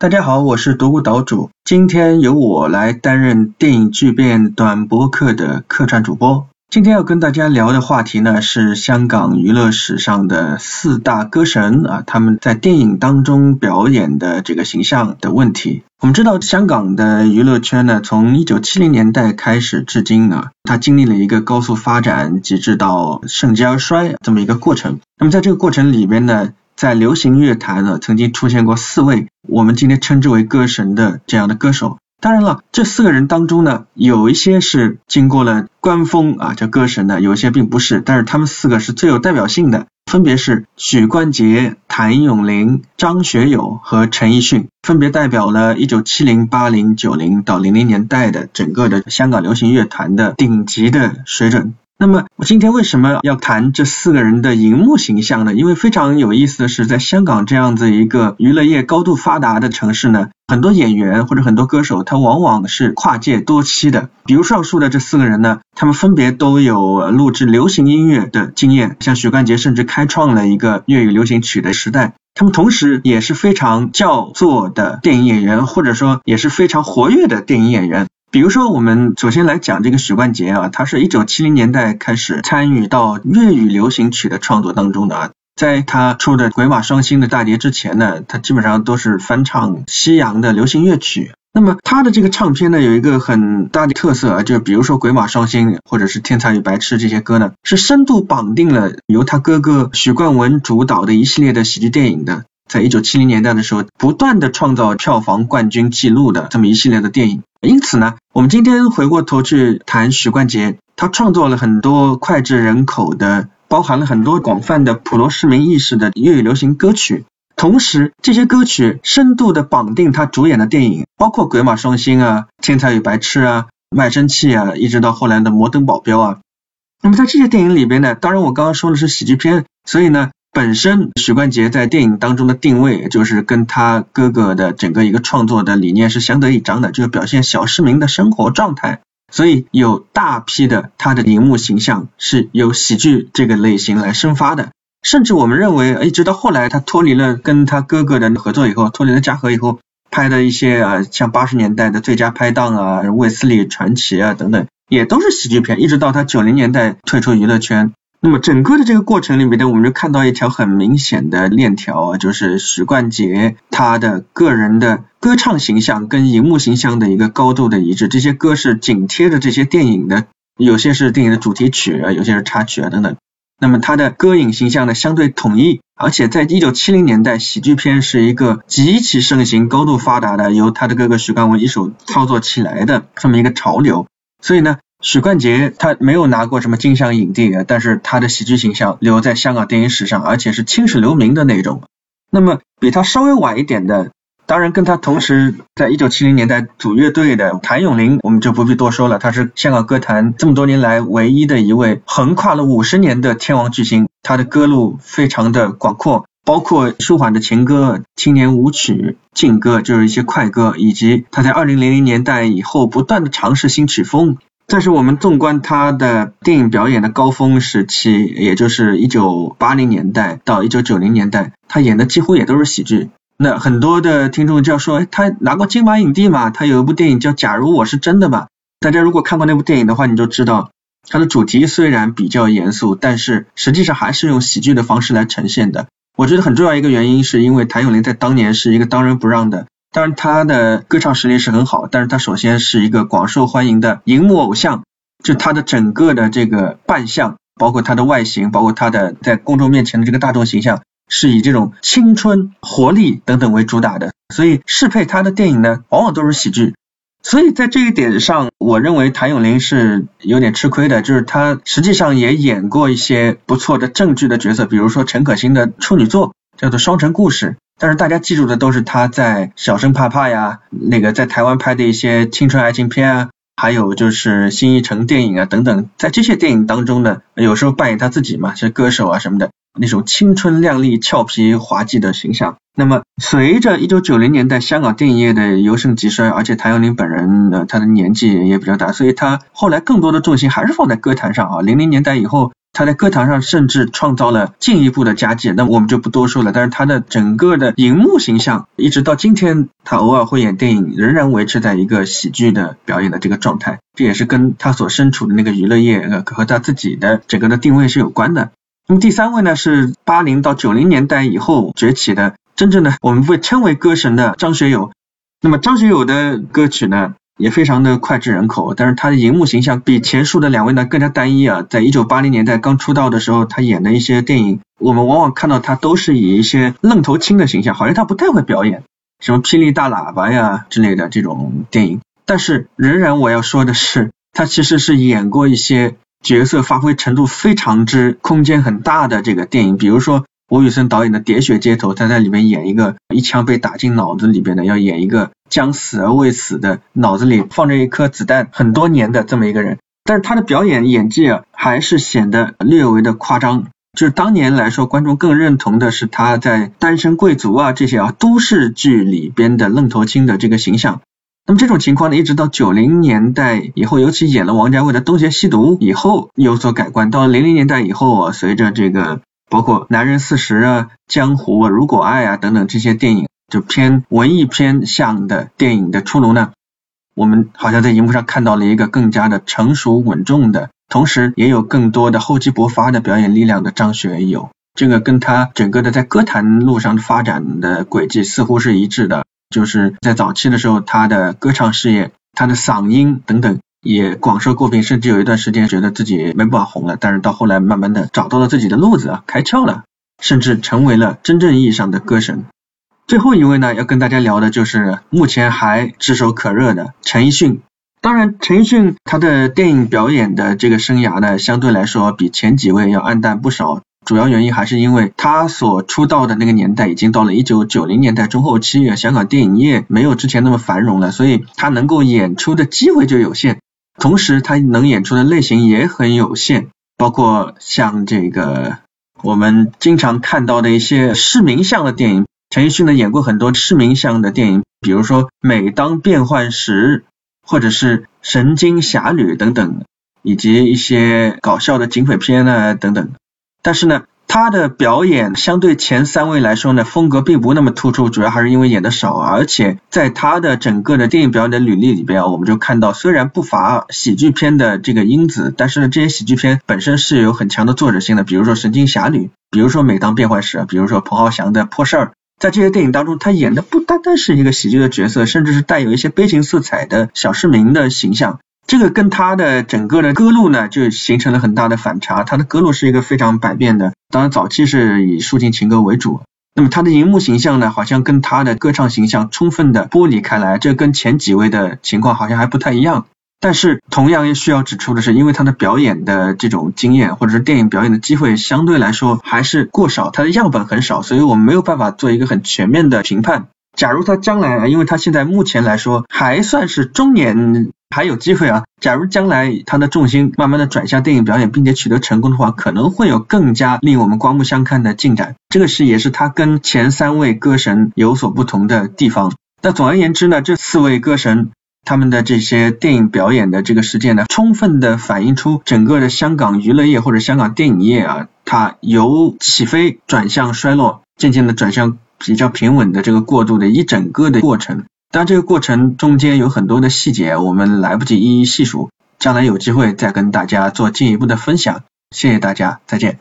大家好，我是独孤岛主，今天由我来担任电影巨变短播客的客串主播。今天要跟大家聊的话题呢，是香港娱乐史上的四大歌神啊，他们在电影当中表演的这个形象的问题。我们知道，香港的娱乐圈呢，从一九七零年代开始至今啊，它经历了一个高速发展，直至到盛极而衰这么一个过程。那么在这个过程里边呢，在流行乐坛呢，曾经出现过四位我们今天称之为歌神的这样的歌手。当然了，这四个人当中呢，有一些是经过了官封啊叫歌神的，有一些并不是。但是他们四个是最有代表性的，分别是许冠杰、谭咏麟、张学友和陈奕迅，分别代表了一九七零、八零、九零到零零年代的整个的香港流行乐坛的顶级的水准。那么我今天为什么要谈这四个人的荧幕形象呢？因为非常有意思的是，在香港这样子一个娱乐业高度发达的城市呢，很多演员或者很多歌手，他往往是跨界多栖的。比如上述的这四个人呢，他们分别都有录制流行音乐的经验，像许冠杰甚至开创了一个粤语流行曲的时代。他们同时也是非常叫座的电影演员，或者说也是非常活跃的电影演员。比如说，我们首先来讲这个许冠杰啊，他是一九七零年代开始参与到粤语流行曲的创作当中的啊，在他出的《鬼马双星》的大碟之前呢，他基本上都是翻唱西洋的流行乐曲。那么他的这个唱片呢，有一个很大的特色啊，就比如说《鬼马双星》或者是《天才与白痴》这些歌呢，是深度绑定了由他哥哥许冠文主导的一系列的喜剧电影的。在一九七零年代的时候，不断的创造票房冠军记录的这么一系列的电影。因此呢，我们今天回过头去谈许冠杰，他创作了很多脍炙人口的，包含了很多广泛的普罗市民意识的粤语流行歌曲。同时，这些歌曲深度的绑定他主演的电影，包括《鬼马双星》啊，《天才与白痴》啊，《卖身契》啊，一直到后来的《摩登保镖》啊。那么在这些电影里边呢，当然我刚刚说的是喜剧片，所以呢。本身许冠杰在电影当中的定位，就是跟他哥哥的整个一个创作的理念是相得益彰的，就是表现小市民的生活状态。所以有大批的他的荧幕形象是由喜剧这个类型来生发的。甚至我们认为，一直到后来他脱离了跟他哥哥的合作以后，脱离了嘉禾以后拍的一些啊，像八十年代的最佳拍档啊、卫斯理传奇啊等等，也都是喜剧片。一直到他九零年代退出娱乐圈。那么整个的这个过程里面呢，我们就看到一条很明显的链条啊，就是许冠杰他的个人的歌唱形象跟荧幕形象的一个高度的一致，这些歌是紧贴着这些电影的，有些是电影的主题曲啊，有些是插曲啊等等。那么他的歌影形象呢相对统一，而且在一九七零年代，喜剧片是一个极其盛行、高度发达的，由他的哥哥许冠文一手操作起来的这么一个潮流，所以呢。许冠杰他没有拿过什么金像影帝啊，但是他的喜剧形象留在香港电影史上，而且是青史留名的那种。那么比他稍微晚一点的，当然跟他同时在一九七零年代组乐队的谭咏麟，我们就不必多说了，他是香港歌坛这么多年来唯一的一位横跨了五十年的天王巨星，他的歌路非常的广阔，包括舒缓的情歌、青年舞曲、劲歌，就是一些快歌，以及他在二零零零年代以后不断的尝试新曲风。但是我们纵观他的电影表演的高峰时期，也就是一九八零年代到一九九零年代，他演的几乎也都是喜剧。那很多的听众就要说，他拿过金马影帝嘛？他有一部电影叫《假如我是真的》吧？大家如果看过那部电影的话，你就知道，它的主题虽然比较严肃，但是实际上还是用喜剧的方式来呈现的。我觉得很重要一个原因，是因为谭咏麟在当年是一个当仁不让的。当然，他的歌唱实力是很好，但是他首先是一个广受欢迎的荧幕偶像，就他的整个的这个扮相，包括他的外形，包括他的在公众面前的这个大众形象，是以这种青春、活力等等为主打的，所以适配他的电影呢，往往都是喜剧。所以在这一点上，我认为谭咏麟是有点吃亏的，就是他实际上也演过一些不错的正剧的角色，比如说陈可辛的处女作叫做《双城故事》。但是大家记住的都是他在《小生怕怕》呀，那个在台湾拍的一些青春爱情片啊，还有就是新艺城电影啊等等，在这些电影当中呢，有时候扮演他自己嘛，是歌手啊什么的，那种青春靓丽、俏皮滑稽的形象。那么随着一九九零年代香港电影业的由盛及衰，而且谭咏麟本人呢，他的年纪也比较大，所以他后来更多的重心还是放在歌坛上啊。零零年代以后，他在歌坛上甚至创造了进一步的佳绩，那我们就不多说了。但是他的整个的荧幕形象，一直到今天，他偶尔会演电影，仍然维持在一个喜剧的表演的这个状态。这也是跟他所身处的那个娱乐业呃和他自己的整个的定位是有关的。那么第三位呢，是八零到九零年代以后崛起的，真正的我们被称为歌神的张学友。那么张学友的歌曲呢？也非常的脍炙人口，但是他的荧幕形象比前述的两位呢更加单一啊。在一九八零年代刚出道的时候，他演的一些电影，我们往往看到他都是以一些愣头青的形象，好像他不太会表演，什么霹雳大喇叭呀之类的这种电影。但是仍然我要说的是，他其实是演过一些角色发挥程度非常之空间很大的这个电影，比如说。吴宇森导演的《喋血街头》，他在里面演一个一枪被打进脑子里边的，要演一个将死而未死的，脑子里放着一颗子弹很多年的这么一个人。但是他的表演演技啊，还是显得略微的夸张。就是当年来说，观众更认同的是他在《单身贵族》啊这些啊都市剧里边的愣头青的这个形象。那么这种情况呢，一直到九零年代以后，尤其演了王家卫的《东邪西毒》以后有所改观。到了零零年代以后啊，随着这个。包括《男人四十》啊、《江湖》啊、《如果爱》啊等等这些电影，就偏文艺偏向的电影的出炉呢，我们好像在荧幕上看到了一个更加的成熟稳重的，同时也有更多的厚积薄发的表演力量的张学友。这个跟他整个的在歌坛路上发展的轨迹似乎是一致的，就是在早期的时候，他的歌唱事业、他的嗓音等等。也广受诟病，甚至有一段时间觉得自己没办法红了。但是到后来，慢慢的找到了自己的路子啊，开窍了，甚至成为了真正意义上的歌神。最后一位呢，要跟大家聊的就是目前还炙手可热的陈奕迅。当然，陈奕迅他的电影表演的这个生涯呢，相对来说比前几位要暗淡不少。主要原因还是因为他所出道的那个年代已经到了一九九零年代中后期，香港电影业没有之前那么繁荣了，所以他能够演出的机会就有限。同时，他能演出的类型也很有限，包括像这个我们经常看到的一些市民向的电影。陈奕迅呢演过很多市民向的电影，比如说《每当变幻时》或者是《神经侠侣》等等，以及一些搞笑的警匪片啊等等。但是呢。他的表演相对前三位来说呢，风格并不那么突出，主要还是因为演的少，而且在他的整个的电影表演的履历里边啊，我们就看到虽然不乏喜剧片的这个因子，但是呢，这些喜剧片本身是有很强的作者性的，比如说《神经侠侣》，比如说《每当变幻时》，比如说彭浩翔的《破事儿》，在这些电影当中，他演的不单单是一个喜剧的角色，甚至是带有一些悲情色彩的小市民的形象。这个跟他的整个的歌路呢，就形成了很大的反差。他的歌路是一个非常百变的，当然早期是以抒情情歌为主。那么他的荧幕形象呢，好像跟他的歌唱形象充分的剥离开来，这跟前几位的情况好像还不太一样。但是同样也需要指出的是，因为他的表演的这种经验，或者是电影表演的机会相对来说还是过少，他的样本很少，所以我们没有办法做一个很全面的评判。假如他将来，因为他现在目前来说还算是中年，还有机会啊。假如将来他的重心慢慢的转向电影表演，并且取得成功的话，可能会有更加令我们刮目相看的进展。这个是也是他跟前三位歌神有所不同的地方。那总而言之呢，这四位歌神他们的这些电影表演的这个事件呢，充分的反映出整个的香港娱乐业或者香港电影业啊，它由起飞转向衰落，渐渐的转向。比较平稳的这个过渡的一整个的过程，但这个过程中间有很多的细节，我们来不及一一细数，将来有机会再跟大家做进一步的分享。谢谢大家，再见。